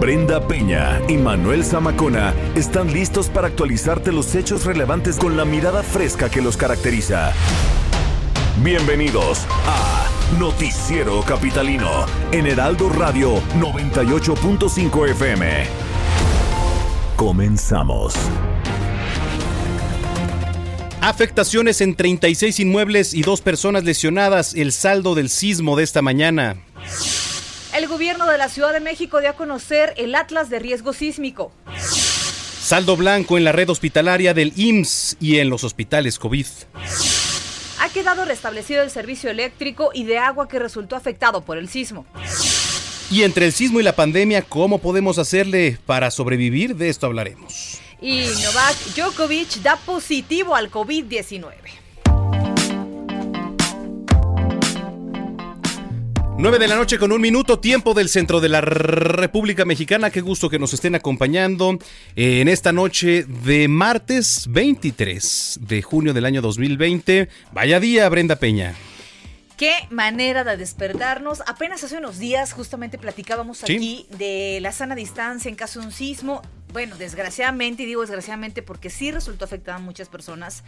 Brenda Peña y Manuel Zamacona están listos para actualizarte los hechos relevantes con la mirada fresca que los caracteriza. Bienvenidos a Noticiero Capitalino en Heraldo Radio 98.5 FM. Comenzamos. Afectaciones en 36 inmuebles y dos personas lesionadas. El saldo del sismo de esta mañana. El gobierno de la Ciudad de México dio a conocer el Atlas de Riesgo Sísmico. Saldo blanco en la red hospitalaria del IMSS y en los hospitales COVID. Ha quedado restablecido el servicio eléctrico y de agua que resultó afectado por el sismo. Y entre el sismo y la pandemia, ¿cómo podemos hacerle para sobrevivir? De esto hablaremos. Y Novak Djokovic da positivo al COVID-19. 9 de la noche con un minuto, tiempo del centro de la República Mexicana. Qué gusto que nos estén acompañando en esta noche de martes 23 de junio del año 2020. Vaya día, Brenda Peña. Qué manera de despertarnos. Apenas hace unos días justamente platicábamos aquí de la sana distancia en caso de un sismo. Bueno, desgraciadamente, y digo desgraciadamente porque sí resultó afectada a muchas personas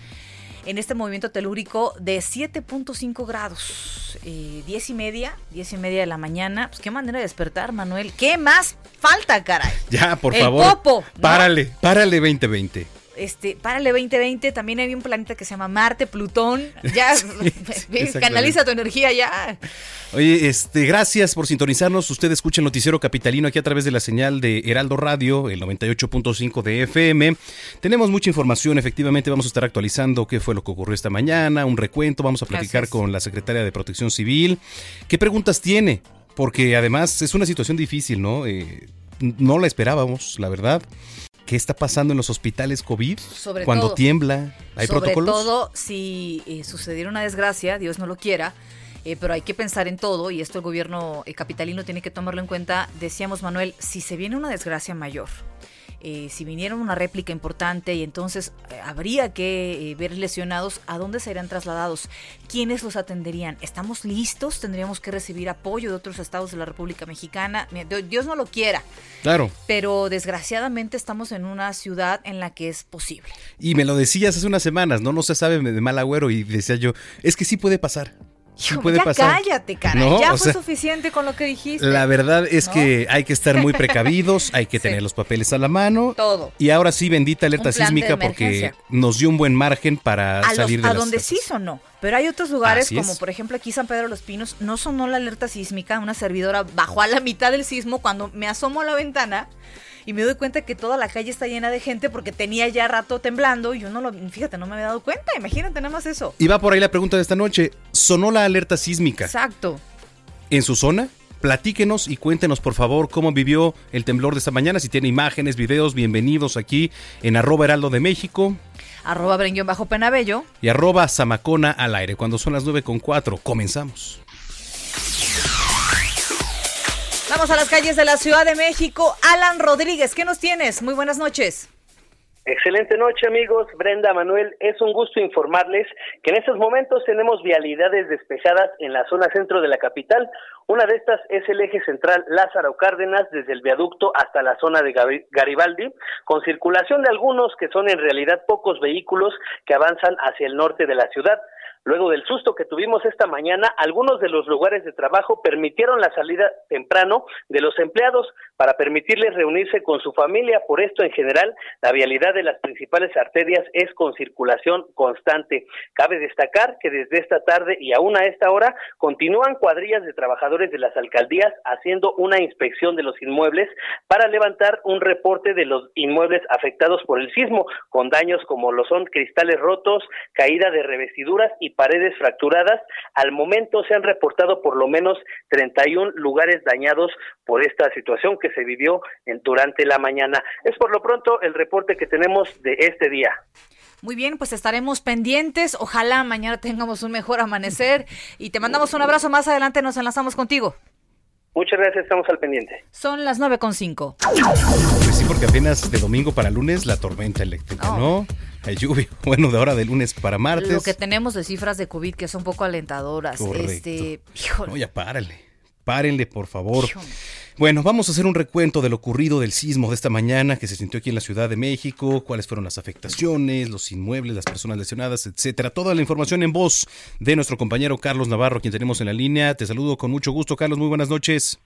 en este movimiento telúrico de 7.5 grados, eh, 10 y media, 10 y media de la mañana. Pues qué manera de despertar, Manuel. ¿Qué más falta, caray? Ya, por El favor. popo, ¿no? Párale, párale 2020. Este, párale 2020, también hay un planeta que se llama Marte, Plutón. Ya, canaliza tu energía ya. Oye, este, gracias por sintonizarnos. Usted escucha el Noticiero Capitalino aquí a través de la señal de Heraldo Radio, el 98.5 de FM. Tenemos mucha información, efectivamente vamos a estar actualizando qué fue lo que ocurrió esta mañana, un recuento, vamos a platicar Gracias. con la secretaria de Protección Civil. ¿Qué preguntas tiene? Porque además es una situación difícil, ¿no? Eh, no la esperábamos, la verdad. ¿Qué está pasando en los hospitales COVID? Sobre Cuando todo. tiembla, ¿hay Sobre protocolos? todo si eh, sucediera una desgracia, Dios no lo quiera, eh, pero hay que pensar en todo y esto el gobierno eh, capitalino tiene que tomarlo en cuenta. Decíamos, Manuel, si se viene una desgracia mayor, eh, si viniera una réplica importante y entonces eh, habría que eh, ver lesionados, ¿a dónde serían trasladados? ¿Quiénes los atenderían? ¿Estamos listos? ¿Tendríamos que recibir apoyo de otros estados de la República Mexicana? Dios no lo quiera, Claro. pero desgraciadamente estamos en una ciudad en la que es posible. Y me lo decías hace unas semanas, ¿no? No se sabe de mal agüero y decía yo, es que sí puede pasar. Sí Hijo, puede ya pasar. cállate, caray. No, ya o fue sea, suficiente con lo que dijiste. La verdad es ¿No? que hay que estar muy precavidos, hay que Sí. tener los papeles a la mano. Todo. Y ahora sí, bendita alerta sísmica porque nos dio un buen margen para A, los- salir de a las donde casas. sí sonó. Pero hay otros lugares, Así es. como por ejemplo aquí San Pedro de los Pinos, no sonó la alerta sísmica. Una servidora bajó a la mitad del sismo cuando me asomo a la ventana y me doy cuenta que toda la calle está llena de gente porque tenía ya rato temblando y yo no lo, fíjate, no me había dado cuenta. Imagínate nada más eso. Y va por ahí la pregunta de esta noche. ¿Sonó la alerta sísmica Exacto. en su zona? Platíquenos y cuéntenos por favor cómo vivió el temblor de esta mañana. Si tiene imágenes, videos, bienvenidos aquí en arroba heraldo de México Arroba bajo Penabello. y arroba zamacona al aire. Cuando son las 9 con 4, comenzamos. Vamos a las calles de la Ciudad de México. Alan Rodríguez, ¿qué nos tienes? Muy buenas noches. Excelente noche amigos, Brenda Manuel, es un gusto informarles que en estos momentos tenemos vialidades despejadas en la zona centro de la capital. Una de estas es el eje central Lázaro Cárdenas desde el viaducto hasta la zona de Garibaldi, con circulación de algunos que son en realidad pocos vehículos que avanzan hacia el norte de la ciudad. Luego del susto que tuvimos esta mañana, algunos de los lugares de trabajo permitieron la salida temprano de los empleados para permitirles reunirse con su familia. Por esto, en general, la vialidad de las principales arterias es con circulación constante. Cabe destacar que desde esta tarde y aún a esta hora continúan cuadrillas de trabajadores de las alcaldías haciendo una inspección de los inmuebles para levantar un reporte de los inmuebles afectados por el sismo, con daños como lo son cristales rotos, caída de revestiduras y paredes fracturadas. Al momento se han reportado por lo menos 31 lugares dañados por esta situación que se vivió en, durante la mañana. Es por lo pronto el reporte que tenemos de este día. Muy bien, pues estaremos pendientes. Ojalá mañana tengamos un mejor amanecer y te mandamos un abrazo. Más adelante nos enlazamos contigo. Muchas gracias, estamos al pendiente. Son las 9.5. Pues sí, porque apenas de domingo para lunes la tormenta eléctrica, ¿no? Hay lluvia. Bueno, de ahora de lunes para martes. Lo que tenemos de cifras de COVID que son un poco alentadoras. Correcto. Este, No, ya párale. Párenle, por favor. Bueno, vamos a hacer un recuento de lo ocurrido del sismo de esta mañana que se sintió aquí en la Ciudad de México, cuáles fueron las afectaciones, los inmuebles, las personas lesionadas, etcétera. Toda la información en voz de nuestro compañero Carlos Navarro, quien tenemos en la línea. Te saludo con mucho gusto, Carlos. Muy buenas noches.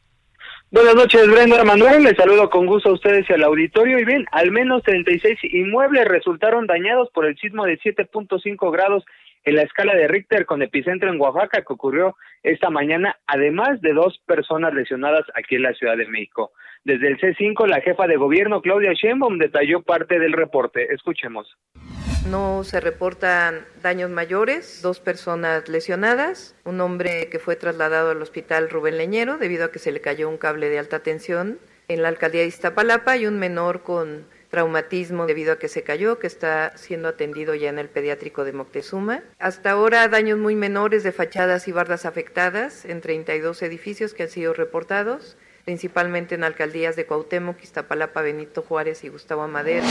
Buenas noches, Brenda Manuel. Les saludo con gusto a ustedes y al auditorio. Y bien, al menos 36 inmuebles resultaron dañados por el sismo de 7.5 grados en la escala de Richter con epicentro en Oaxaca que ocurrió esta mañana, además de dos personas lesionadas aquí en la Ciudad de México. Desde el C5, la jefa de gobierno, Claudia Sheinbaum, detalló parte del reporte. Escuchemos. No se reportan daños mayores, dos personas lesionadas, un hombre que fue trasladado al hospital Rubén Leñero debido a que se le cayó un cable de alta tensión en la alcaldía de Iztapalapa y un menor con traumatismo debido a que se cayó, que está siendo atendido ya en el pediátrico de Moctezuma. Hasta ahora daños muy menores de fachadas y bardas afectadas en 32 edificios que han sido reportados, principalmente en alcaldías de Cuauhtémoc, Iztapalapa, Benito Juárez y Gustavo Amadero.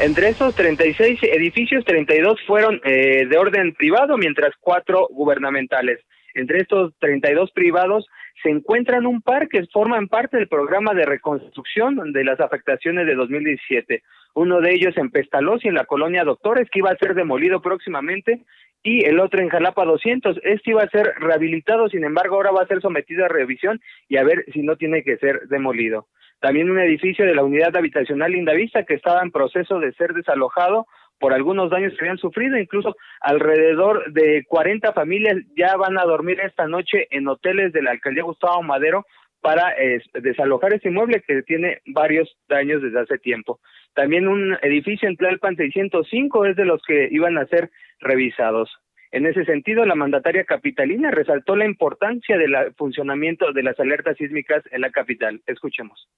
Entre esos 36 edificios, 32 fueron eh, de orden privado, mientras cuatro gubernamentales. Entre estos 32 privados se encuentran un par que forman parte del programa de reconstrucción de las afectaciones de 2017. Uno de ellos en Pestalozzi, en la colonia Doctores, que iba a ser demolido próximamente, y el otro en Jalapa 200. Este iba a ser rehabilitado, sin embargo, ahora va a ser sometido a revisión y a ver si no tiene que ser demolido. También un edificio de la unidad habitacional Lindavista que estaba en proceso de ser desalojado por algunos daños que habían sufrido, incluso alrededor de 40 familias ya van a dormir esta noche en hoteles de la alcaldía Gustavo Madero para desalojar ese inmueble que tiene varios daños desde hace tiempo. También un edificio en Tlalpan 605 es de los que iban a ser revisados. En ese sentido, la mandataria capitalina resaltó la importancia del funcionamiento de las alertas sísmicas en la capital. Escuchemos.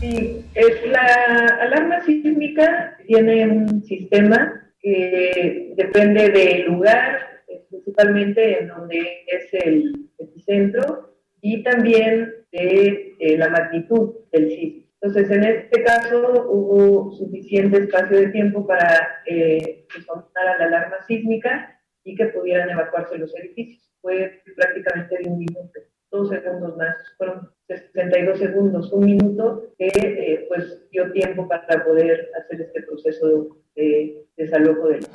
Sí, es la alarma sísmica tiene un sistema que depende del lugar, principalmente en donde es el epicentro, y también de, la magnitud del sismo. Entonces, en este caso hubo suficiente espacio de tiempo para eh, la alarma sísmica y que pudieran evacuarse los edificios. Fue prácticamente de un minuto, dos segundos más, fueron 62 segundos, un minuto que eh, pues dio tiempo para poder hacer este proceso de desalojo de los.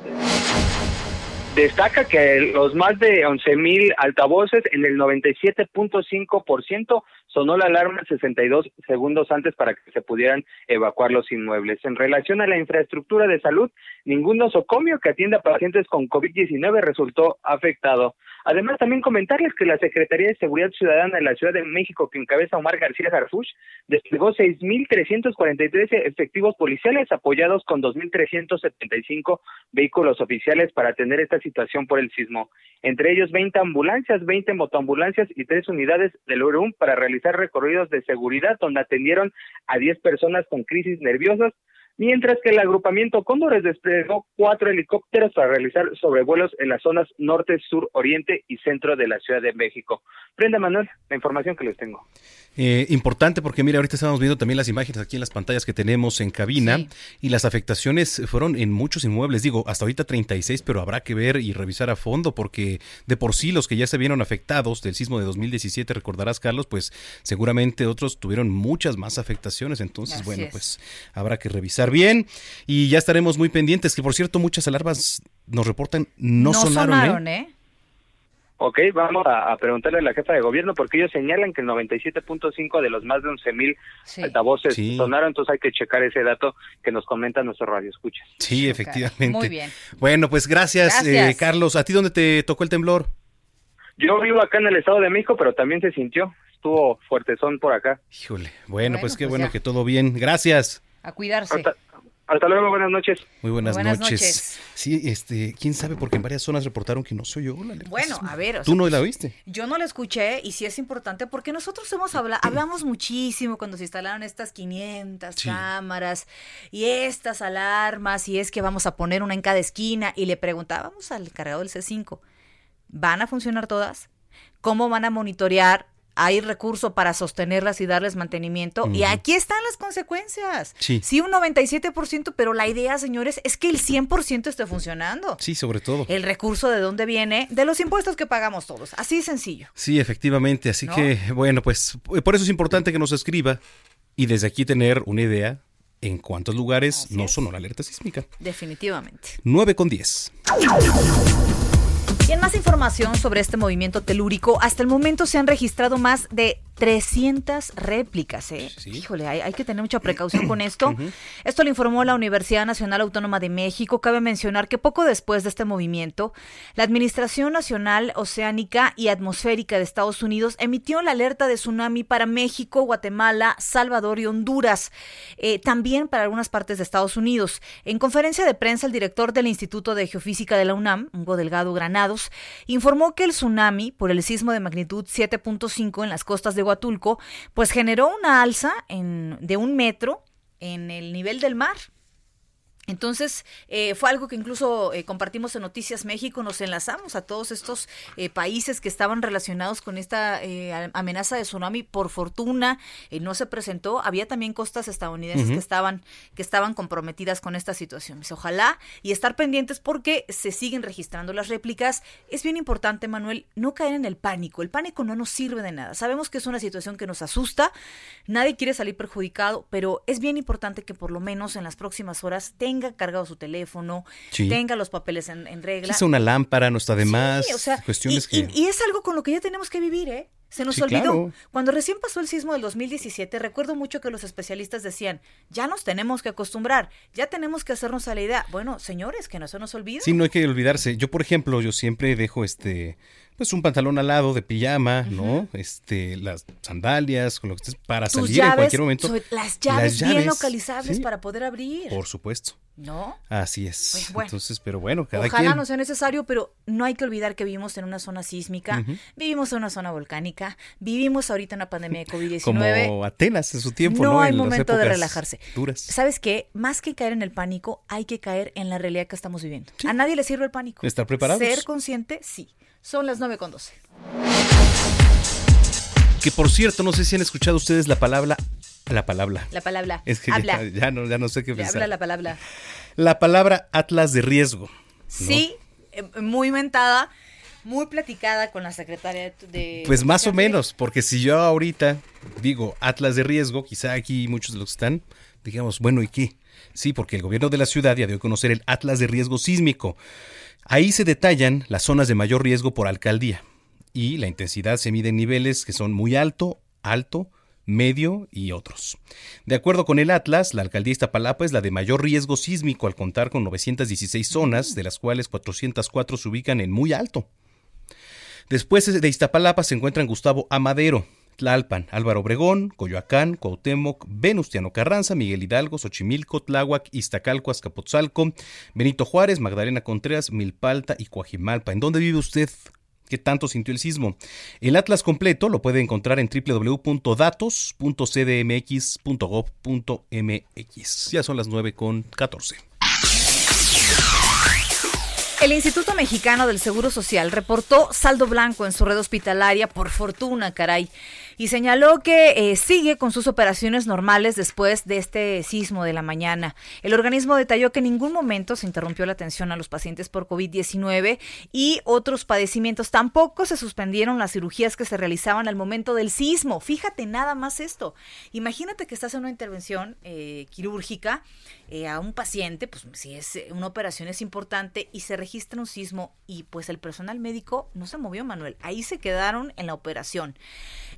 Destaca que los más de 11.000 altavoces en el 97.5% sonó la alarma 62 segundos antes para que se pudieran evacuar los inmuebles. En relación a la infraestructura de salud, ningún nosocomio que atienda pacientes con COVID-19 resultó afectado. Además, también comentarles que la Secretaría de Seguridad Ciudadana de la Ciudad de México, que encabeza Omar García Garfuch, desplegó 6.343 efectivos policiales apoyados con 2.375 vehículos oficiales para atender esta situación por el sismo. Entre ellos 20 ambulancias, 20 motoambulancias y tres unidades del URUM para realizar recorridos de seguridad donde atendieron a 10 personas con crisis nerviosas, mientras que el agrupamiento Cóndores desplegó cuatro helicópteros para realizar sobrevuelos en las zonas norte, sur, oriente y centro de la Ciudad de México. Prenda Manuel, la información que les tengo. Eh, importante porque mira, ahorita estamos viendo también las imágenes aquí en las pantallas que tenemos en cabina y las afectaciones fueron en muchos inmuebles, digo, hasta ahorita 36, pero habrá que ver y revisar a fondo porque de por sí los que ya se vieron afectados del sismo de 2017, recordarás Carlos, pues seguramente otros tuvieron muchas más afectaciones, entonces bueno, pues habrá que revisar bien y ya estaremos muy pendientes, que por cierto muchas alarmas nos reportan no, sonaron, ¿eh? ¿eh? Ok, vamos a, preguntarle a la jefa de gobierno porque ellos señalan que el 97.5 de los más de 11 mil altavoces sonaron, entonces hay que checar ese dato que nos comenta nuestro radio escucha. Sí, efectivamente. Muy bien. Bueno, pues gracias, eh, Carlos. ¿A ti dónde te tocó el temblor? Yo vivo acá en el Estado de México, pero también se sintió. Estuvo fuertezón por acá. Híjole. Bueno, pues qué pues bueno que todo bien. Gracias. A cuidarse. Hasta luego, buenas noches. Muy buenas, Buenas noches. noches. Sí, este, quién sabe, porque en varias zonas reportaron que no soy yo. la Bueno, a ver, o ¿Tú sea, no la oíste? Yo no la escuché y sí es importante porque nosotros hemos hablado, hablamos muchísimo cuando se instalaron estas 500 Sí. cámaras y estas alarmas y es que vamos a poner una en cada esquina y le preguntábamos al cargado del C5, ¿van a funcionar todas? ¿Cómo van a monitorear? ¿Hay recurso para sostenerlas y darles mantenimiento? Y Ujú. aquí están las consecuencias. Sí. Sí, un 97%, pero la idea, señores, es que el 100% esté funcionando. Sí, sobre todo. El recurso de dónde viene, de los impuestos que pagamos todos. Así de sencillo. Sí, efectivamente. Así ¿No? que, bueno, pues por eso es importante que nos escriba y desde aquí tener una idea en cuántos lugares Así no es. sonó la alerta sísmica. Definitivamente. 9 con 10. Y en más información sobre este movimiento telúrico, hasta el momento se han registrado más de 300 réplicas. ¿eh? Sí. Híjole, hay, hay que tener mucha precaución con esto. Esto lo informó la Universidad Nacional Autónoma de México. Cabe mencionar que poco después de este movimiento, la Administración Nacional Oceánica y Atmosférica de Estados Unidos emitió la alerta de tsunami para México, Guatemala, Salvador y Honduras, eh, también para algunas partes de Estados Unidos. En conferencia de prensa, el director del Instituto de Geofísica de la UNAM, Hugo Delgado Granados, informó que el tsunami por el sismo de magnitud 7.5 en las costas de Pues generó una alza en, de un metro en el nivel del mar. Entonces, eh, fue algo que incluso eh, compartimos en Noticias México, nos enlazamos a todos estos eh, países que estaban relacionados con esta eh, amenaza de tsunami. Por fortuna, no se presentó. Había también costas estadounidenses que estaban que estaban comprometidas con esta situación. Dice, Ojalá y estar pendientes porque se siguen registrando las réplicas. Es bien importante, Manuel, no caer en el pánico. El pánico no nos sirve de nada. Sabemos que es una situación que nos asusta. Nadie quiere salir perjudicado, pero es bien importante que por lo menos en las próximas horas tenga cargado su teléfono, Sí. tenga los papeles en, en regla. Quizá una lámpara no está de más. Sí, o sea, cuestiones y, que. y- y es algo con lo que ya tenemos que vivir, ¿eh? Se nos Sí, olvidó. claro. Cuando recién pasó el sismo del 2017, recuerdo mucho que los especialistas decían, ya nos tenemos que acostumbrar, ya tenemos que hacernos a la idea. Bueno, señores, que no se nos olvide. Sí, no hay que olvidarse. Yo, por ejemplo, yo siempre dejo este, pues un pantalón al lado de pijama, ¿no? Este, las sandalias, con lo que estés para Tus salir en cualquier momento. las llaves bien llaves, localizables sí, para poder abrir. Por supuesto. ¿No? Así es. Pues bueno. Entonces, pero bueno, cada Ojalá quien. no sea necesario, pero no hay que olvidar que vivimos en una zona sísmica, vivimos en una zona volcánica, vivimos ahorita en una pandemia de COVID-19. Como Atenas en su tiempo, ¿no? No hay En momento de relajarse. Duras. ¿Sabes qué? Más que caer en el pánico, hay que caer en la realidad que estamos viviendo. A nadie le sirve el pánico. Estar preparados. Ser consciente, sí. Son las 9 con 12. Que por cierto, no sé si han escuchado ustedes la palabra. La palabra. La palabra. Es que habla. ya, ya no, ya no sé qué pensar. habla la palabra. La palabra Atlas de riesgo. Sí, eh, muy mentada, muy platicada con la secretaria de... Pues más o menos, porque si yo ahorita digo Atlas de riesgo, quizá aquí muchos de los que están, digamos, bueno, ¿y qué? Sí, porque el gobierno de la ciudad ya dio a conocer el Atlas de riesgo sísmico. Ahí se detallan las zonas de mayor riesgo por alcaldía y la intensidad se mide en niveles que son muy alto, alto, medio y otros. De acuerdo con el Atlas, la alcaldía Iztapalapa es la de mayor riesgo sísmico al contar con 916 zonas, de las cuales 404 se ubican en muy alto. Después de Iztapalapa se encuentran Gustavo Amadero, Tlalpan, Álvaro Obregón, Coyoacán, Cuauhtémoc, Venustiano Carranza, Miguel Hidalgo, Xochimilco, Tláhuac, Iztacalco, Azcapotzalco, Benito Juárez, Magdalena Contreras, Milpalta y Coajimalpa. ¿En dónde vive usted? ¿Qué tanto sintió el sismo? El atlas completo lo puede encontrar en www.datos.cdmx.gov.mx. Ya son las 9 con 14. El Instituto Mexicano del Seguro Social reportó saldo blanco en su red hospitalaria, por fortuna, caray, y señaló que eh, sigue con sus operaciones normales después de este sismo de la mañana. El organismo detalló que en ningún momento se interrumpió la atención a los pacientes por COVID-19 y otros padecimientos. Tampoco se suspendieron las cirugías que se realizaban al momento del sismo. Fíjate nada más esto. Imagínate que estás en una intervención eh, quirúrgica eh, a un paciente, pues si es una operación es importante y se registra un sismo y pues el personal médico no se movió, Manuel. Ahí se quedaron en la operación.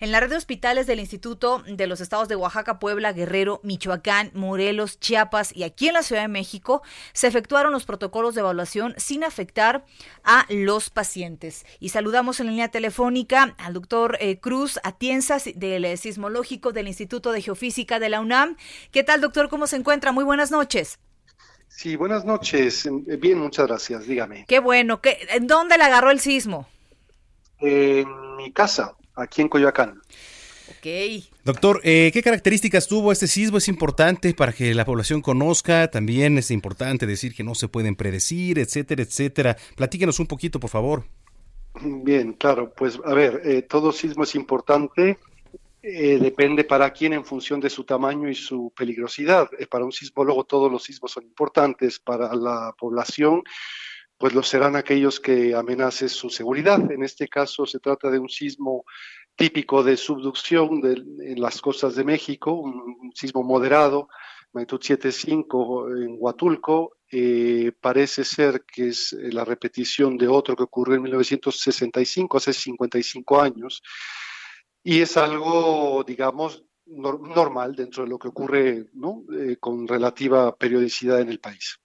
En la red de hospitales del Instituto de los Estados de Oaxaca, Puebla, Guerrero, Michoacán, Morelos, Chiapas y aquí en la Ciudad de México se efectuaron los protocolos de evaluación sin afectar a los pacientes. Y saludamos en la línea telefónica al doctor eh, Cruz Atienza del eh, Sismológico del Instituto de Geofísica de la UNAM. ¿Qué tal, doctor? ¿Cómo se encuentra? Muy buenas noches. Sí, buenas noches. Bien, muchas gracias. Dígame. Qué bueno. ¿En dónde le agarró el sismo? En mi casa, aquí en Coyoacán. Ok. Doctor, eh, ¿qué características tuvo este sismo? Es importante para que la población conozca. También es importante decir que no se pueden predecir, etcétera, etcétera. Platíquenos un poquito, por favor. Bien, claro. Pues a ver, eh, todo sismo es importante eh, depende para quién en función de su tamaño y su peligrosidad. Eh, para un sismólogo todos los sismos son importantes, para la población pues lo serán aquellos que amenacen su seguridad. En este caso se trata de un sismo típico de subducción en las costas de México, un, sismo moderado, magnitud 7.5 en Huatulco. Eh, parece ser que es la repetición de otro que ocurrió en 1965, hace 55 años y es algo, digamos, normal dentro de lo que ocurre. Eh, con relativa periodicidad en el país.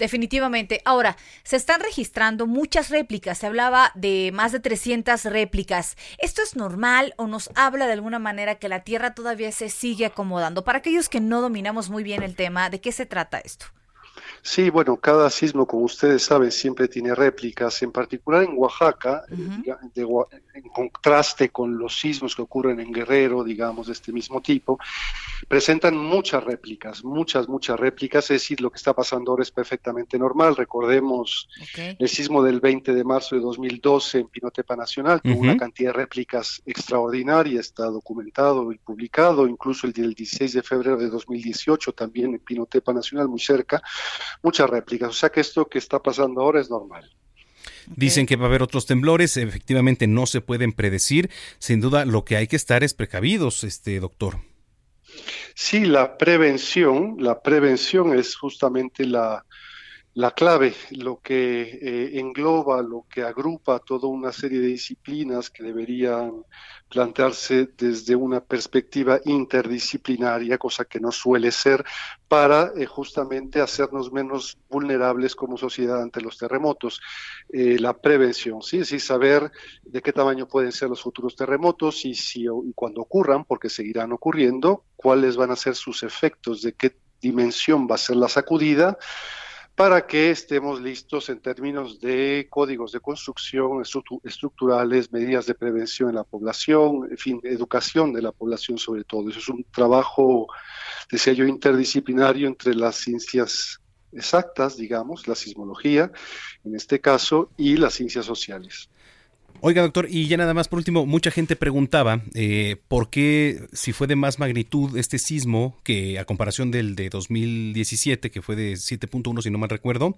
Definitivamente. Ahora, se están registrando muchas réplicas. Se hablaba de más de 300 réplicas. ¿Esto es normal o nos habla de alguna manera que la Tierra todavía se sigue acomodando? Para aquellos que no dominamos muy bien el tema, ¿de qué se trata esto? Sí, bueno, cada sismo, como ustedes saben, siempre tiene réplicas, en particular en Oaxaca, en contraste con los sismos que ocurren en Guerrero, digamos, de este mismo tipo, presentan muchas réplicas, muchas, muchas réplicas, es decir, lo que está pasando ahora es perfectamente normal. Recordemos el sismo del 20 de marzo de 2012 en Pinotepa Nacional, tuvo una cantidad de réplicas extraordinaria, está documentado y publicado, incluso el del 16 de febrero de 2018 también en Pinotepa Nacional, muy cerca muchas réplicas. O sea que esto que está pasando ahora es normal. Dicen que va a haber otros temblores, efectivamente no se pueden predecir. Sin duda, lo que hay que estar es precavidos, este doctor. Sí, la prevención, la prevención es justamente la, la clave, lo que eh, engloba, lo que agrupa toda una serie de disciplinas que deberían plantearse desde una perspectiva interdisciplinaria, cosa que no suele ser, para eh, justamente hacernos menos vulnerables como sociedad ante los terremotos. Eh, la prevención, ¿sí? es saber de qué tamaño pueden ser los futuros terremotos y, si, y cuando ocurran, porque seguirán ocurriendo, cuáles van a ser sus efectos, de qué dimensión va a ser la sacudida para que estemos listos en términos de códigos de construcción estructurales, medidas de prevención en la población, en fin, educación de la población sobre todo. Eso es un trabajo, decía yo, interdisciplinario entre las ciencias exactas, digamos, la sismología en este caso, y las ciencias sociales. Oiga, doctor, y ya nada más por último, mucha gente preguntaba eh, por qué, si fue de más magnitud este sismo que a comparación del de 2017, que fue de 7.1, si no mal recuerdo,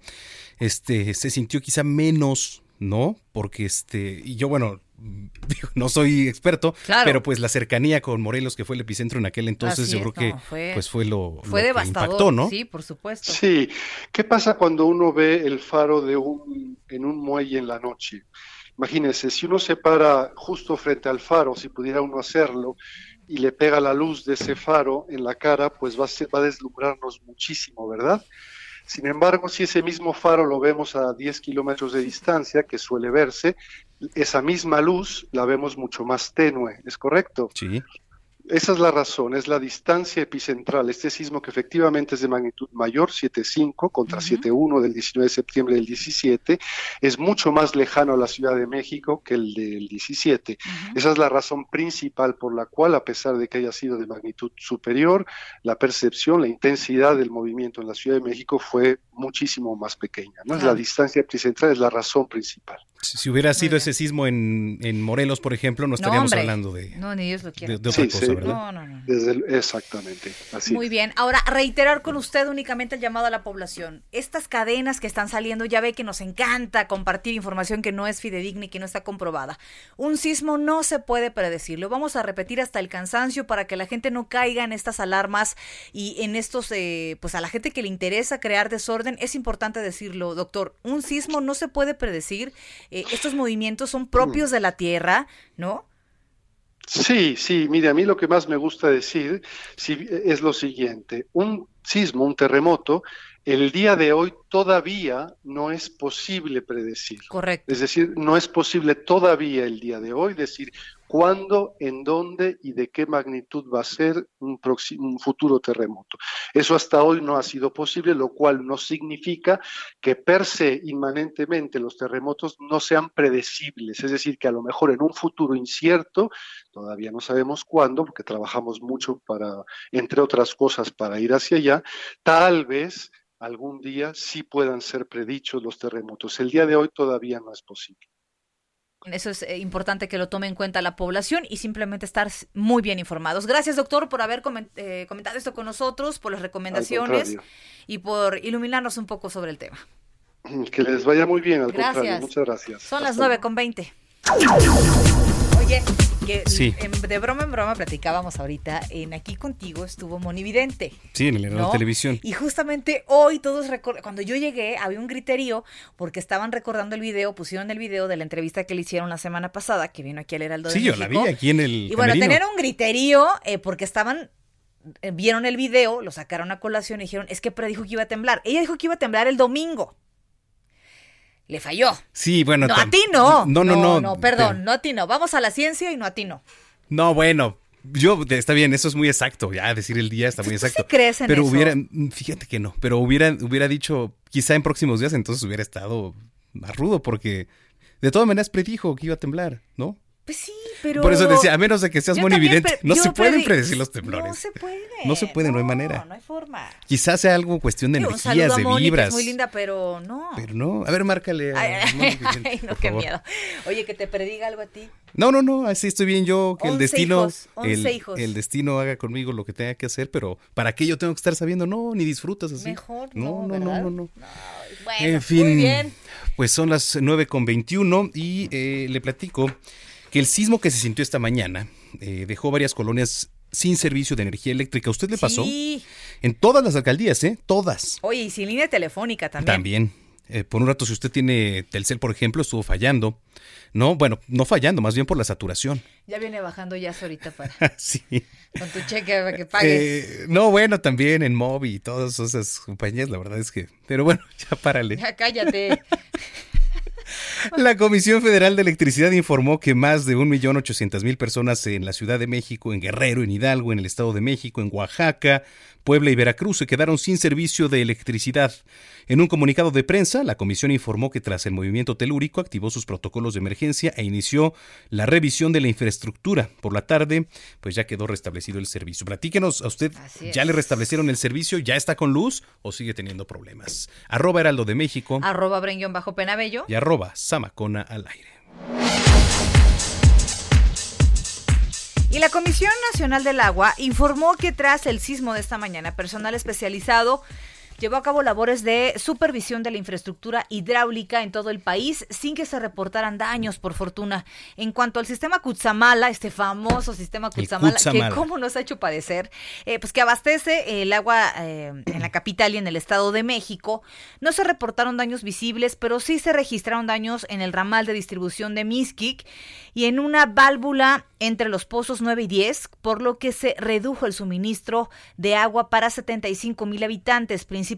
este, se sintió quizá menos, ¿no? Porque este, y yo, bueno, no soy experto, pero pues la cercanía con Morelos, que fue el epicentro en aquel entonces, yo creo que fue, pues fue lo, fue devastador, impactó, ¿no? Sí, por supuesto. Sí, ¿qué pasa cuando uno ve el faro de un, en un muelle en la noche? Imagínense, si uno se para justo frente al faro, si pudiera uno hacerlo, y le pega la luz de ese faro en la cara, pues va a, va a deslumbrarnos muchísimo, ¿verdad? Sin embargo, si ese mismo faro lo vemos a 10 kilómetros de distancia, que suele verse, esa misma luz la vemos mucho más tenue, ¿es correcto? Sí. Esa es la razón, es la distancia epicentral. Este sismo que efectivamente es de magnitud mayor, 7.5 contra 7.1 del 19 de septiembre del 17, es mucho más lejano a la Ciudad de México que el del 17. Esa es la razón principal por la cual, a pesar de que haya sido de magnitud superior, la percepción, la intensidad del movimiento en la Ciudad de México fue muchísimo más pequeña. ¿no? La distancia epicentral es la razón principal. Si hubiera sido ese sismo en, en, Morelos, por ejemplo, no estaríamos hablando de, no, ni Dios lo de, de otra cosa, ¿verdad? No, no, no. exactamente. Así Muy bien. Ahora, reiterar con usted únicamente el llamado a la población. Estas cadenas que están saliendo, ya ve que nos encanta compartir información que no es fidedigna y que no está comprobada. Un sismo no se puede predecir. Lo vamos a repetir hasta el cansancio para que la gente no caiga en estas alarmas y en estos, eh, pues a la gente que le interesa crear desorden. Es importante decirlo, doctor. Un sismo no se puede predecir eh, estos movimientos son propios de la Tierra, ¿no? Sí, sí, mire, a mí lo que más me gusta decir es lo siguiente, un sismo, un terremoto, el día de hoy todavía no es posible predecir. Correcto. Es decir, no es posible todavía el día de hoy decir cuándo, en dónde y de qué magnitud va a ser un, futuro terremoto. Eso hasta hoy no ha sido posible, lo cual no significa que per se inmanentemente los terremotos no sean predecibles, es decir, que a lo mejor en un futuro incierto, todavía no sabemos cuándo, porque trabajamos mucho para, entre otras cosas, para ir hacia allá, tal vez algún día sí puedan ser predichos los terremotos. El día de hoy todavía no es posible. Eso es eh, importante que lo tome en cuenta la población y simplemente estar muy bien informados. Gracias, doctor, por haber eh, comentado esto con nosotros, por las recomendaciones y por iluminarnos un poco sobre el tema. Que les vaya muy bien, al gracias. contrario. Muchas gracias. Son las nueve con veinte. Oye, que de broma en broma platicábamos ahorita, en Aquí Contigo estuvo Monividente. Sí, en el televisión. Y justamente hoy todos cuando yo llegué había un griterío porque estaban recordando el video, pusieron el video de la entrevista que le hicieron la semana pasada, que vino aquí al Heraldo sí, de México. Sí, yo la vi aquí en el Y bueno, tener un griterío eh, porque estaban eh, vieron el video, lo sacaron a colación y dijeron, es que predijo que iba a temblar. Ella dijo que iba a temblar el domingo le falló. Sí, bueno. No, a ti no. No, no, no. No, perdón, no a ti no. Vamos a la ciencia y no a ti no. No, bueno. Yo, está bien, eso es muy exacto, ya decir el día está muy exacto. ¿Tú crees en pero hubiera, fíjate que no, pero hubiera, hubiera dicho, quizá en próximos días entonces hubiera estado más rudo porque de todas maneras predijo que iba a temblar, ¿no? Pues sí, pero. Por eso decía, a menos de que seas muy evidente, no se pueden predecir los temblores. No se puede. No se puede, no, hay manera. No hay forma. Quizás sea algo cuestión de energías, de vibras. es muy linda, pero no. Pero no. A ver, márcale. ay, no, qué miedo. Oye, que te prediga algo a ti. No, no, no, así estoy bien yo, que el destino. Hijos, el, hijos. el destino haga conmigo lo que tenga que hacer, pero ¿para qué yo tengo que estar sabiendo? No, ni disfrutas así. Mejor, no, no, no, no, no. Bueno, en fin. Muy bien. Pues son las 9 con 21 y eh, le platico que el sismo que se sintió esta mañana eh, dejó varias colonias sin servicio de energía eléctrica. ¿Usted le pasó? Sí. En todas las alcaldías, ¿eh? Todas. Oye, y sin línea telefónica también. También. Eh, por un rato, si usted tiene Telcel, por ejemplo, estuvo fallando. No, bueno, no fallando, más bien por la saturación. Ya viene bajando ya ahorita para. sí. Con tu cheque para que pagues. Eh, no, bueno, también en Mobi y todas esas compañías, la verdad es que. Pero bueno, ya párale. Ya cállate. La Comisión Federal de Electricidad informó que más de 1.800.000 personas en la Ciudad de México, en Guerrero, en Hidalgo, en el Estado de México, en Oaxaca, Puebla y Veracruz se quedaron sin servicio de electricidad. En un comunicado de prensa, la comisión informó que tras el movimiento telúrico activó sus protocolos de emergencia e inició la revisión de la infraestructura. Por la tarde, pues ya quedó restablecido el servicio. Platíquenos, ¿a usted ya le restablecieron el servicio? ¿Ya está con luz o sigue teniendo problemas? Arroba Heraldo de México. Arroba Bajo Penabello. Y arroba Samacona al aire. Y la Comisión Nacional del Agua informó que tras el sismo de esta mañana, personal especializado llevó a cabo labores de supervisión de la infraestructura hidráulica en todo el país sin que se reportaran daños, por fortuna. En cuanto al sistema Cutzamala, este famoso sistema Cutzamala, que cómo nos ha hecho padecer, eh, pues que abastece el agua eh, en la capital y en el Estado de México, no se reportaron daños visibles, pero sí se registraron daños en el ramal de distribución de Miskik y en una válvula entre los pozos 9 y 10, por lo que se redujo el suministro de agua para 75 mil habitantes, principalmente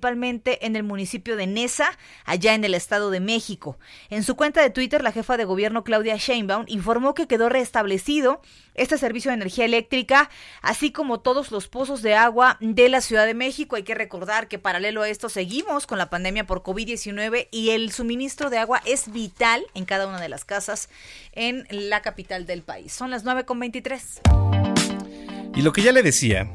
en el municipio de Nesa, allá en el Estado de México. En su cuenta de Twitter, la jefa de gobierno Claudia Sheinbaum informó que quedó restablecido este servicio de energía eléctrica, así como todos los pozos de agua de la Ciudad de México. Hay que recordar que paralelo a esto seguimos con la pandemia por COVID-19 y el suministro de agua es vital en cada una de las casas en la capital del país. Son las 9.23. Y lo que ya le decía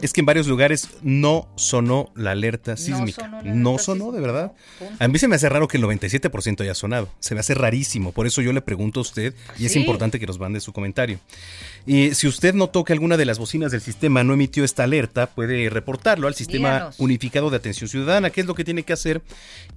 es que en varios lugares no sonó la alerta sísmica. No sonó, de verdad. A mí se me hace raro que el 97% haya sonado. Se me hace rarísimo. Por eso yo le pregunto a usted, y es importante que nos mande su comentario. Y si usted notó que alguna de las bocinas del sistema no emitió esta alerta, puede reportarlo al Sistema Unificado de Atención Ciudadana. ¿Qué es lo que tiene que hacer?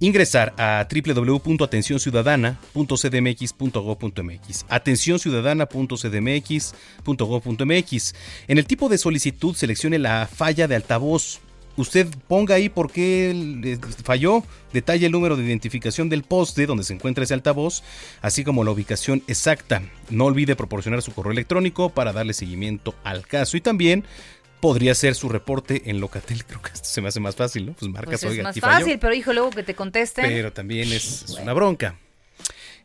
Ingresar a www.atencionciudadana.cdmx.gov.mx. Atencionciudadana.cdmx.gov.mx. En el tipo de solicitud seleccione la falla de altavoz. Usted ponga ahí por qué falló, detalle el número de identificación del poste donde se encuentra ese altavoz, así como la ubicación exacta. No olvide proporcionar su correo electrónico para darle seguimiento al caso y también podría ser su reporte en Locatel. Creo que esto se me hace más fácil, ¿no? Pues marcas, pues es más fácil, pero hijo, luego que te contesten. Pero también es, una bronca.